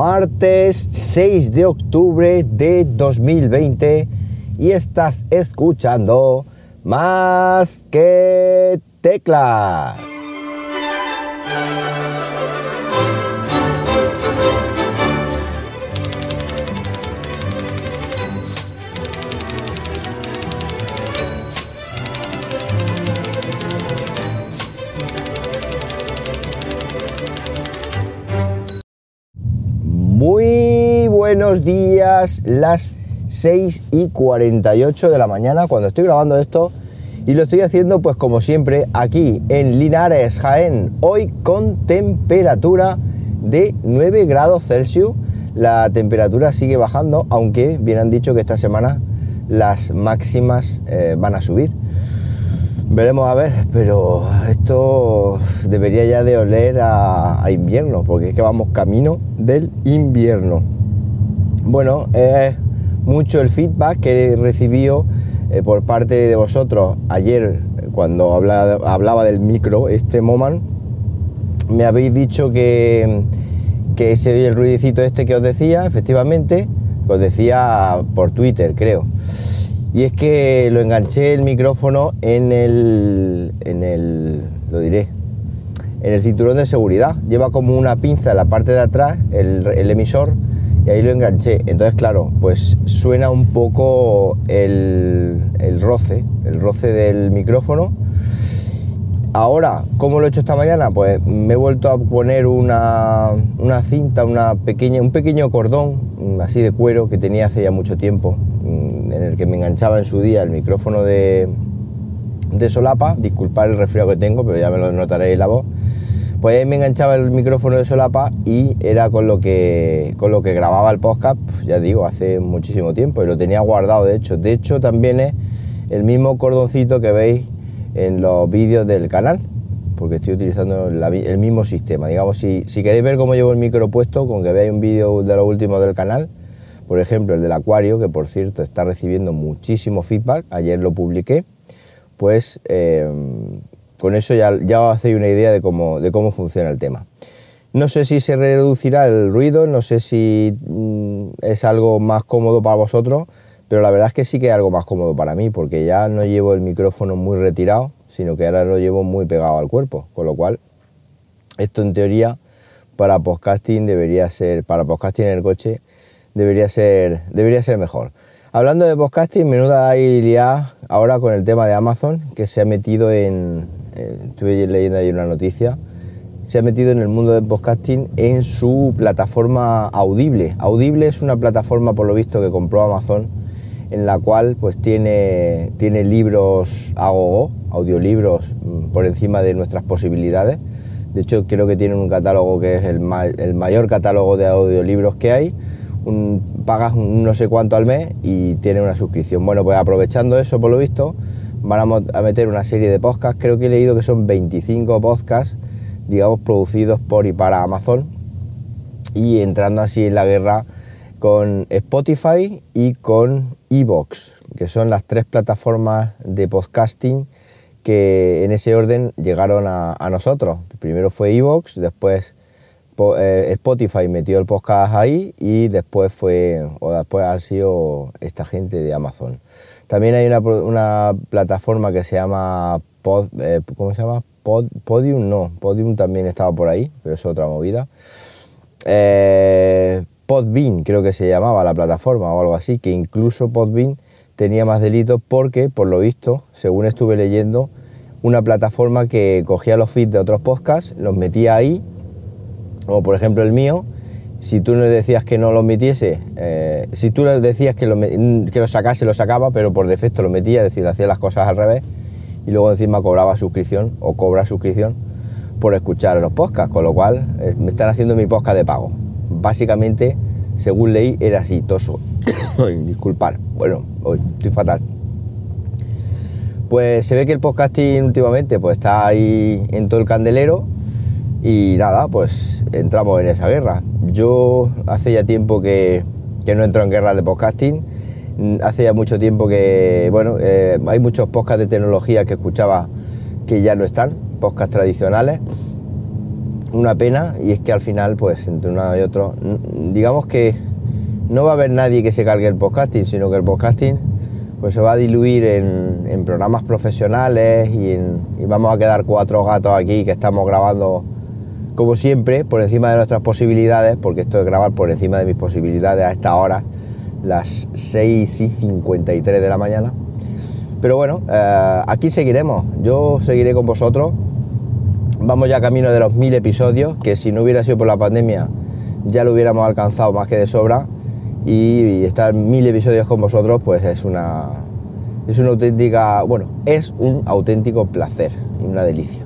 martes 6 de octubre de 2020 y estás escuchando más que teclas. Buenos días, las 6 y 48 de la mañana cuando estoy grabando esto y lo estoy haciendo pues como siempre aquí en Linares, Jaén, hoy con temperatura de 9 grados Celsius. La temperatura sigue bajando, aunque bien han dicho que esta semana las máximas eh, van a subir. Veremos a ver, pero esto debería ya de oler a, invierno, porque es que vamos camino del invierno. Bueno, es mucho el feedback que he recibido eh, por parte de vosotros ayer cuando hablaba, del micro, este Moman. Me habéis dicho que, que se el ruidicito este que os decía, efectivamente, que os decía por Twitter, creo y es que lo enganché el micrófono en el, en el, lo diré, en el cinturón de seguridad. Lleva como una pinza en la parte de atrás, el, emisor, y ahí lo enganché. Entonces, claro, pues suena un poco el, el, roce, el roce del micrófono. Ahora, ¿cómo lo he hecho esta mañana? Pues me he vuelto a poner una, una cinta, una pequeña, un pequeño cordón, así de cuero, que tenía hace ya mucho tiempo, en el que me enganchaba en su día el micrófono de, de solapa, disculpar el resfriado que tengo, pero ya me lo notaréis la voz. Pues ahí me enganchaba el micrófono de solapa y era con lo que, con lo que grababa el podcast, ya digo, hace muchísimo tiempo y lo tenía guardado de hecho. De hecho también es el mismo cordoncito que veis en los vídeos del canal, porque estoy utilizando el mismo sistema. Digamos, si, si queréis ver cómo llevo el micro puesto, con que veáis un vídeo de lo último del canal, por ejemplo, el del acuario, que por cierto está recibiendo muchísimo feedback, ayer lo publiqué, pues eh, con eso ya, ya os hacéis una idea de cómo, de cómo funciona el tema. No sé si se reducirá el ruido, no sé si mm, es algo más cómodo para vosotros, pero la verdad es que sí que es algo más cómodo para mí, porque ya no llevo el micrófono muy retirado, sino que ahora lo llevo muy pegado al cuerpo, con lo cual esto en teoría para podcasting debería ser, para podcasting en el coche, debería ser, debería ser mejor. Hablando de podcasting, menuda idea ahora con el tema de Amazon, que se ha metido en, estuve leyendo ahí una noticia, se ha metido en el mundo del podcasting en su plataforma Audible. Audible es una plataforma, por lo visto, que compró Amazon, en la cual pues tiene, tiene libros a gogo, audiolibros mm, por encima de nuestras posibilidades. De hecho, creo que tiene un catálogo que es el, mayor catálogo de audiolibros que hay pagas no sé cuánto al mes y tienes una suscripción. Bueno, pues aprovechando eso, por lo visto, van a, meter una serie de podcasts, creo que he leído que son 25 podcasts, digamos, producidos por y para Amazon, y entrando así en la guerra con Spotify y con Evox, que son las tres plataformas de podcasting que en ese orden llegaron a, a nosotros. Primero fue Evox, después eh, Spotify metió el podcast ahí y después fue, o después ha sido esta gente de Amazon. También hay una, plataforma que se llama Pod, eh, ¿cómo se llama? Podium, no, Podium también estaba por ahí, pero es otra movida. Eh, Podbean creo que se llamaba la plataforma o algo así, que incluso Podbean tenía más delitos porque, por lo visto, según estuve leyendo, una plataforma que cogía los feeds de otros podcasts, los metía ahí como por ejemplo el mío, si tú no decías que no lo metiese, eh, si tú le decías que lo, que lo sacase, lo sacaba, pero por defecto lo metía, es decir, hacía las cosas al revés y luego encima cobraba suscripción o cobra suscripción por escuchar los podcasts, con lo cual eh, me están haciendo mi podcast de pago. Básicamente, según leí, era así, toso. Disculpar, bueno, hoy estoy fatal. Pues se ve que el podcasting últimamente pues está ahí en todo el candelero y nada, pues entramos en esa guerra. Yo hace ya tiempo que, no entro en guerra de podcasting. Hace ya mucho tiempo que, bueno, eh, hay muchos podcasts de tecnología que escuchaba que ya no están, podcasts tradicionales. una pena y es que al final, pues entre uno y otro, digamos que no va a haber nadie que se cargue el podcasting, sino que el podcasting pues se va a diluir en, programas profesionales y, y, vamos a quedar cuatro gatos aquí que estamos grabando como siempre por encima de nuestras posibilidades, porque esto es grabar por encima de mis posibilidades a esta hora, las 6 y 53 de la mañana. Pero bueno, eh, aquí seguiremos, yo seguiré con vosotros. Vamos ya camino de los mil episodios, que si no hubiera sido por la pandemia ya lo hubiéramos alcanzado más que de sobra. Y, estar mil episodios con vosotros, pues es una, es una auténtica, bueno, es un auténtico placer y una delicia.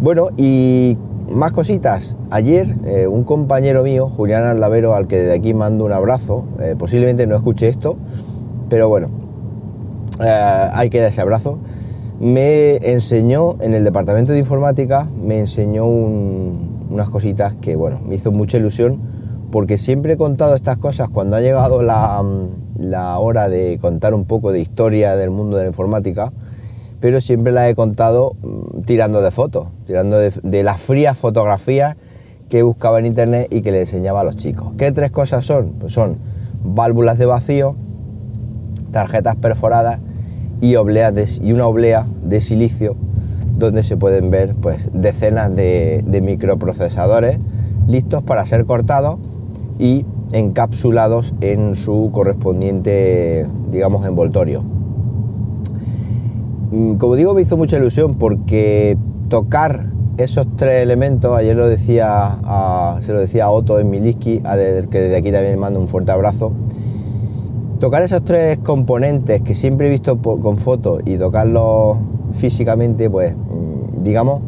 Bueno, y más cositas. Ayer eh, un compañero mío, Julián Aldavero, al que de aquí mando un abrazo, eh, posiblemente no escuche esto, pero bueno, eh, hay que dar ese abrazo, me enseñó en el departamento de informática, me enseñó unas cositas que, bueno, me hizo mucha ilusión porque siempre he contado estas cosas cuando ha llegado la, hora de contar un poco de historia del mundo de la informática, pero siempre la he contado mm, tirando de fotos, tirando de, de las frías fotografías que buscaba en internet y que le enseñaba a los chicos. ¿Qué tres cosas son? Pues son válvulas de vacío, tarjetas perforadas y, una oblea de silicio donde se pueden ver pues, decenas de, microprocesadores listos para ser cortados y encapsulados en su correspondiente, digamos, envoltorio. Mm, como digo, me hizo mucha ilusión porque tocar esos tres elementos, ayer lo decía se lo decía Otto en Miliski, que desde aquí también mando un fuerte abrazo, tocar esos tres componentes que siempre he visto con fotos y tocarlos físicamente, pues mm, digamos,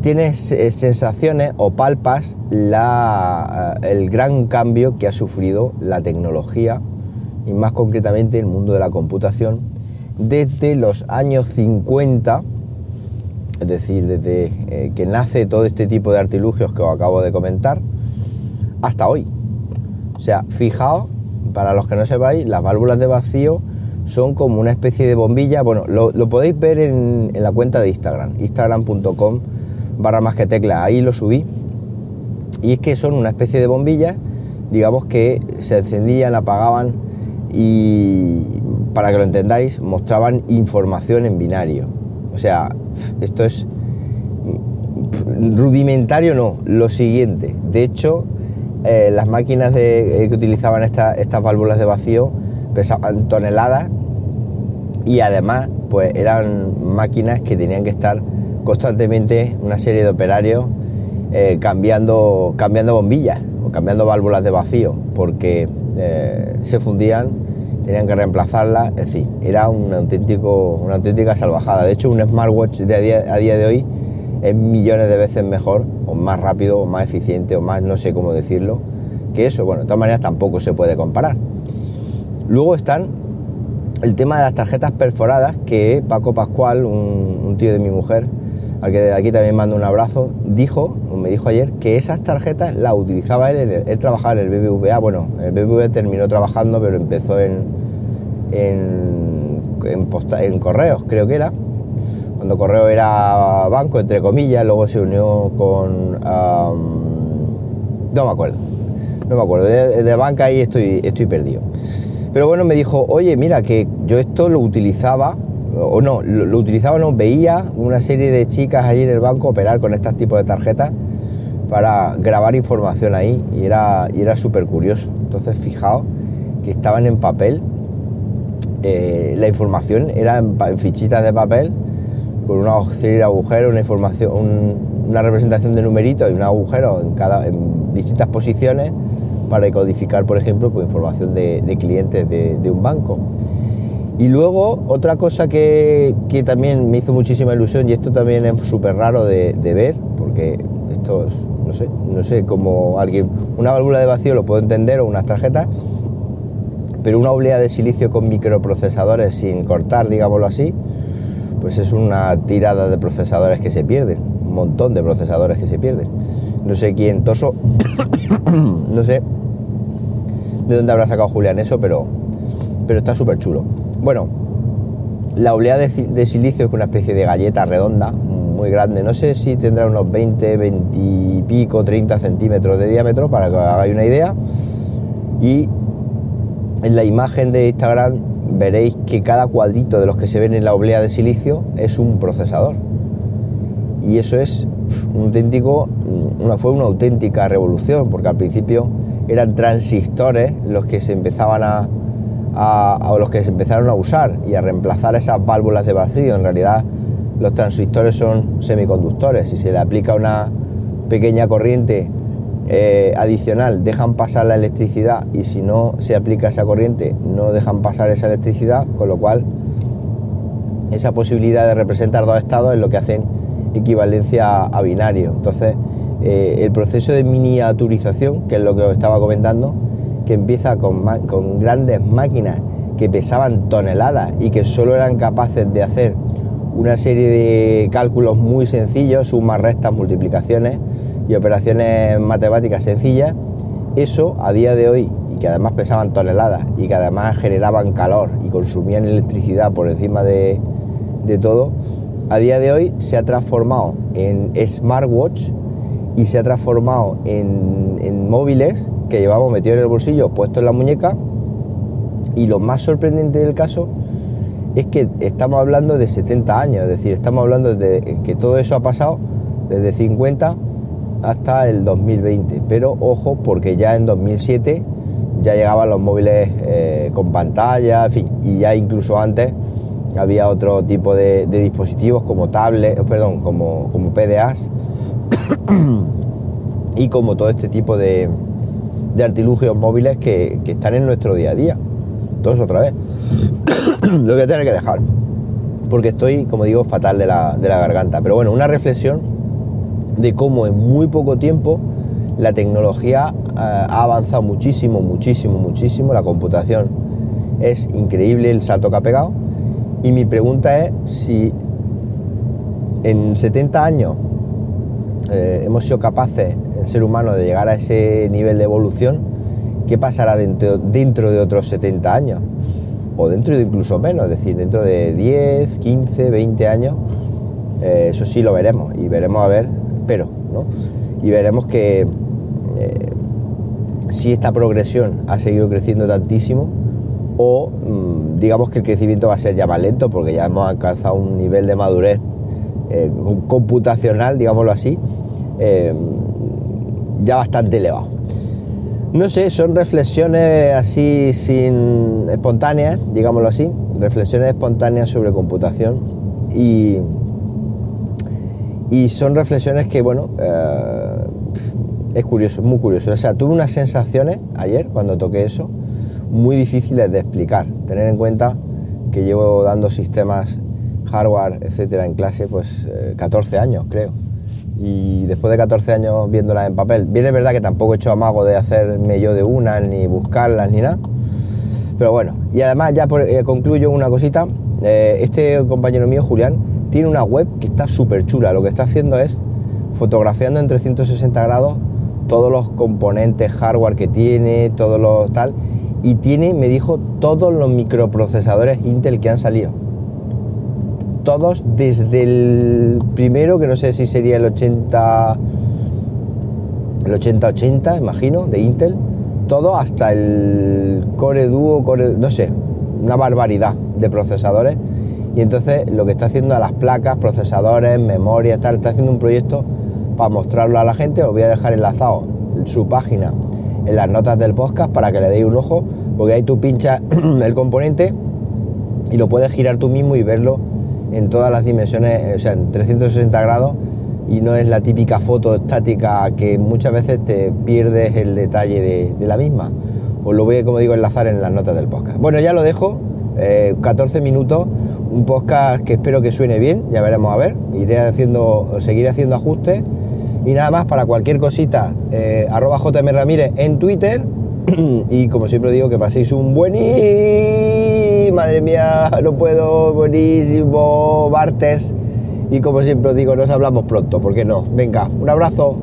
tienes eh, sensaciones o palpas eh, el gran cambio que ha sufrido la tecnología y más concretamente el mundo de la computación desde los años 50, es decir, desde eh, que nace todo este tipo de artilugios que os acabo de comentar, hasta hoy. O sea, fijaos para los que no sepáis, las válvulas de vacío son como una especie de bombilla. Bueno, lo, podéis ver en, la cuenta de Instagram, instagram.com barra más que tecla, ahí lo subí. Y es que son una especie de bombillas, digamos que se encendían, apagaban y para que lo entendáis, mostraban información en binario. O sea, esto es rudimentario, no, lo siguiente. De hecho, eh, las máquinas eh, que utilizaban estas válvulas de vacío pesaban toneladas y además pues eran máquinas que tenían que estar constantemente una serie de operarios eh, cambiando, cambiando bombillas o cambiando válvulas de vacío porque se fundían, tenían que reemplazarlas, es decir, era un auténtico, una auténtica salvajada. De hecho, un smartwatch de a día de hoy es millones de veces mejor, o más rápido, o más eficiente, o más no sé cómo decirlo, que eso. Bueno, de todas maneras tampoco se puede comparar. Luego están el tema de las tarjetas perforadas, que Paco Pascual, un, tío de mi mujer, al que de aquí también mando un abrazo, dijo, me dijo ayer, que esas tarjetas las utilizaba él, él trabajaba en el BBVA, bueno, el BBVA terminó trabajando, pero empezó en, en, en correos, creo que era, cuando Correo era banco, entre comillas, luego se unió con... no me acuerdo, no me acuerdo, de, banca ahí estoy, estoy perdido. Pero bueno, me dijo, oye, mira, que yo esto lo utilizaba, o no, lo, utilizaba, no, veía una serie de chicas allí en el banco operar con estos tipos de tarjetas para grabar información ahí y era, y era súper curioso. Entonces, fijaos que estaban en papel, eh, la información era en fichitas de papel con una serie de agujeros, una información, una representación de numeritos y un agujero en, cada, en distintas posiciones para decodificar, por ejemplo, pues, información de, clientes de, un banco. Y luego, otra cosa que, también me hizo muchísima ilusión, y esto también es súper raro de, ver, porque esto es, no sé, no sé cómo alguien, una válvula de vacío lo puedo entender o unas tarjetas, pero una oblea de silicio con microprocesadores sin cortar, digámoslo así, pues es una tirada de procesadores que se pierden, un montón de procesadores que se pierden. No sé quién, Toso, no sé de dónde habrá sacado Julián eso, pero, pero está súper chulo. Bueno, la oblea de, silicio es una especie de galleta redonda, muy grande. No sé si tendrá unos 20, 20 y pico, 30 centímetros de diámetro, para que os hagáis una idea. Y en la imagen de Instagram veréis que cada cuadrito de los que se ven en la oblea de silicio es un procesador. Y eso es un auténtico, una, fue una auténtica revolución, porque al principio eran transistores los que se empezaban a, a, los que se empezaron a usar y a reemplazar esas válvulas de vacío. En realidad los transistores son semiconductores. Si se le aplica una pequeña corriente eh, adicional, dejan pasar la electricidad y si no se aplica esa corriente, no dejan pasar esa electricidad, con lo cual esa posibilidad de representar dos estados es lo que hacen equivalencia a binario. Entonces, eh, el proceso de miniaturización, que es lo que os estaba comentando, que empieza con, con grandes máquinas que pesaban toneladas y que solo eran capaces de hacer una serie de cálculos muy sencillos, sumas, restas, multiplicaciones y operaciones matemáticas sencillas, eso a día de hoy, y que además pesaban toneladas y que además generaban calor y consumían electricidad por encima de, de todo, a día de hoy se ha transformado en smartwatch y se ha transformado en, móviles que llevamos metido en el bolsillo, puesto en la muñeca. Y lo más sorprendente del caso es que estamos hablando de 70 años, es decir, estamos hablando de que todo eso ha pasado desde 50 hasta el 2020. Pero ojo, porque ya en 2007 ya llegaban los móviles eh, con pantalla, en fin, y ya incluso antes había otro tipo de, dispositivos como tablets, perdón, como, como PDAs y como todo este tipo de, de artilugios móviles que, están en nuestro día a día. Todos otra vez. Lo voy a tener que dejar. Porque estoy, como digo, fatal de la, garganta. Pero bueno, una reflexión de cómo en muy poco tiempo la tecnología eh, ha avanzado muchísimo, muchísimo, muchísimo. La computación es increíble el salto que ha pegado. Y mi pregunta es si en 70 años eh, hemos sido capaces el ser humano de llegar a ese nivel de evolución, ¿qué pasará dentro, dentro de otros 70 años? O dentro de incluso menos, es decir, dentro de 10, 15, 20 años, eh, eso sí lo veremos y veremos a ver, pero, ¿no? Y veremos que eh, si esta progresión ha seguido creciendo tantísimo o mm, digamos que el crecimiento va a ser ya más lento porque ya hemos alcanzado un nivel de madurez eh, computacional, digámoslo así, ya bastante elevado. No sé, son reflexiones así sin espontáneas, digámoslo así, reflexiones espontáneas sobre computación y, y son reflexiones que, bueno, eh, es curioso, muy curioso. O sea, tuve unas sensaciones ayer cuando toqué eso muy difíciles de explicar. Tener en cuenta que llevo dando sistemas, hardware, etcétera, en clase, pues 14 eh, años, creo y después de 14 años viéndolas en papel, bien es verdad que tampoco he hecho amago de hacerme yo de una, ni buscarlas, ni nada, pero bueno, y además ya eh, concluyo una cosita, eh, este compañero mío, Julián, tiene una web que está súper chula, lo que está haciendo es fotografiando en 360 grados todos los componentes hardware que tiene, todos los tal, y tiene, me dijo, todos los microprocesadores Intel que han salido. Todos desde el primero, que no sé si sería el 80, el 8080, imagino, de Intel, todo hasta el Core Duo, Core, no sé, una barbaridad de procesadores. Y entonces lo que está haciendo a las placas, procesadores, memoria, tal, está haciendo un proyecto para mostrarlo a la gente. Os voy a dejar enlazado su página en las notas del podcast para que le deis un ojo, porque ahí tú pinchas el componente y lo puedes girar tú mismo y verlo en todas las dimensiones, o sea, en 360 grados y no es la típica foto estática que muchas veces te pierdes el detalle de, la misma. Os lo voy, como digo, enlazar en las notas del podcast. Bueno, ya lo dejo, 14 eh, minutos, un podcast que espero que suene bien, ya veremos a ver, iré haciendo, seguiré haciendo ajustes y nada más, para cualquier cosita, eh, arroba JM Ramírez en Twitter y como siempre digo, que paséis un buen madre mía, no puedo, buenísimo, martes. Y como siempre os digo, nos hablamos pronto, ¿por qué no? Venga, un abrazo.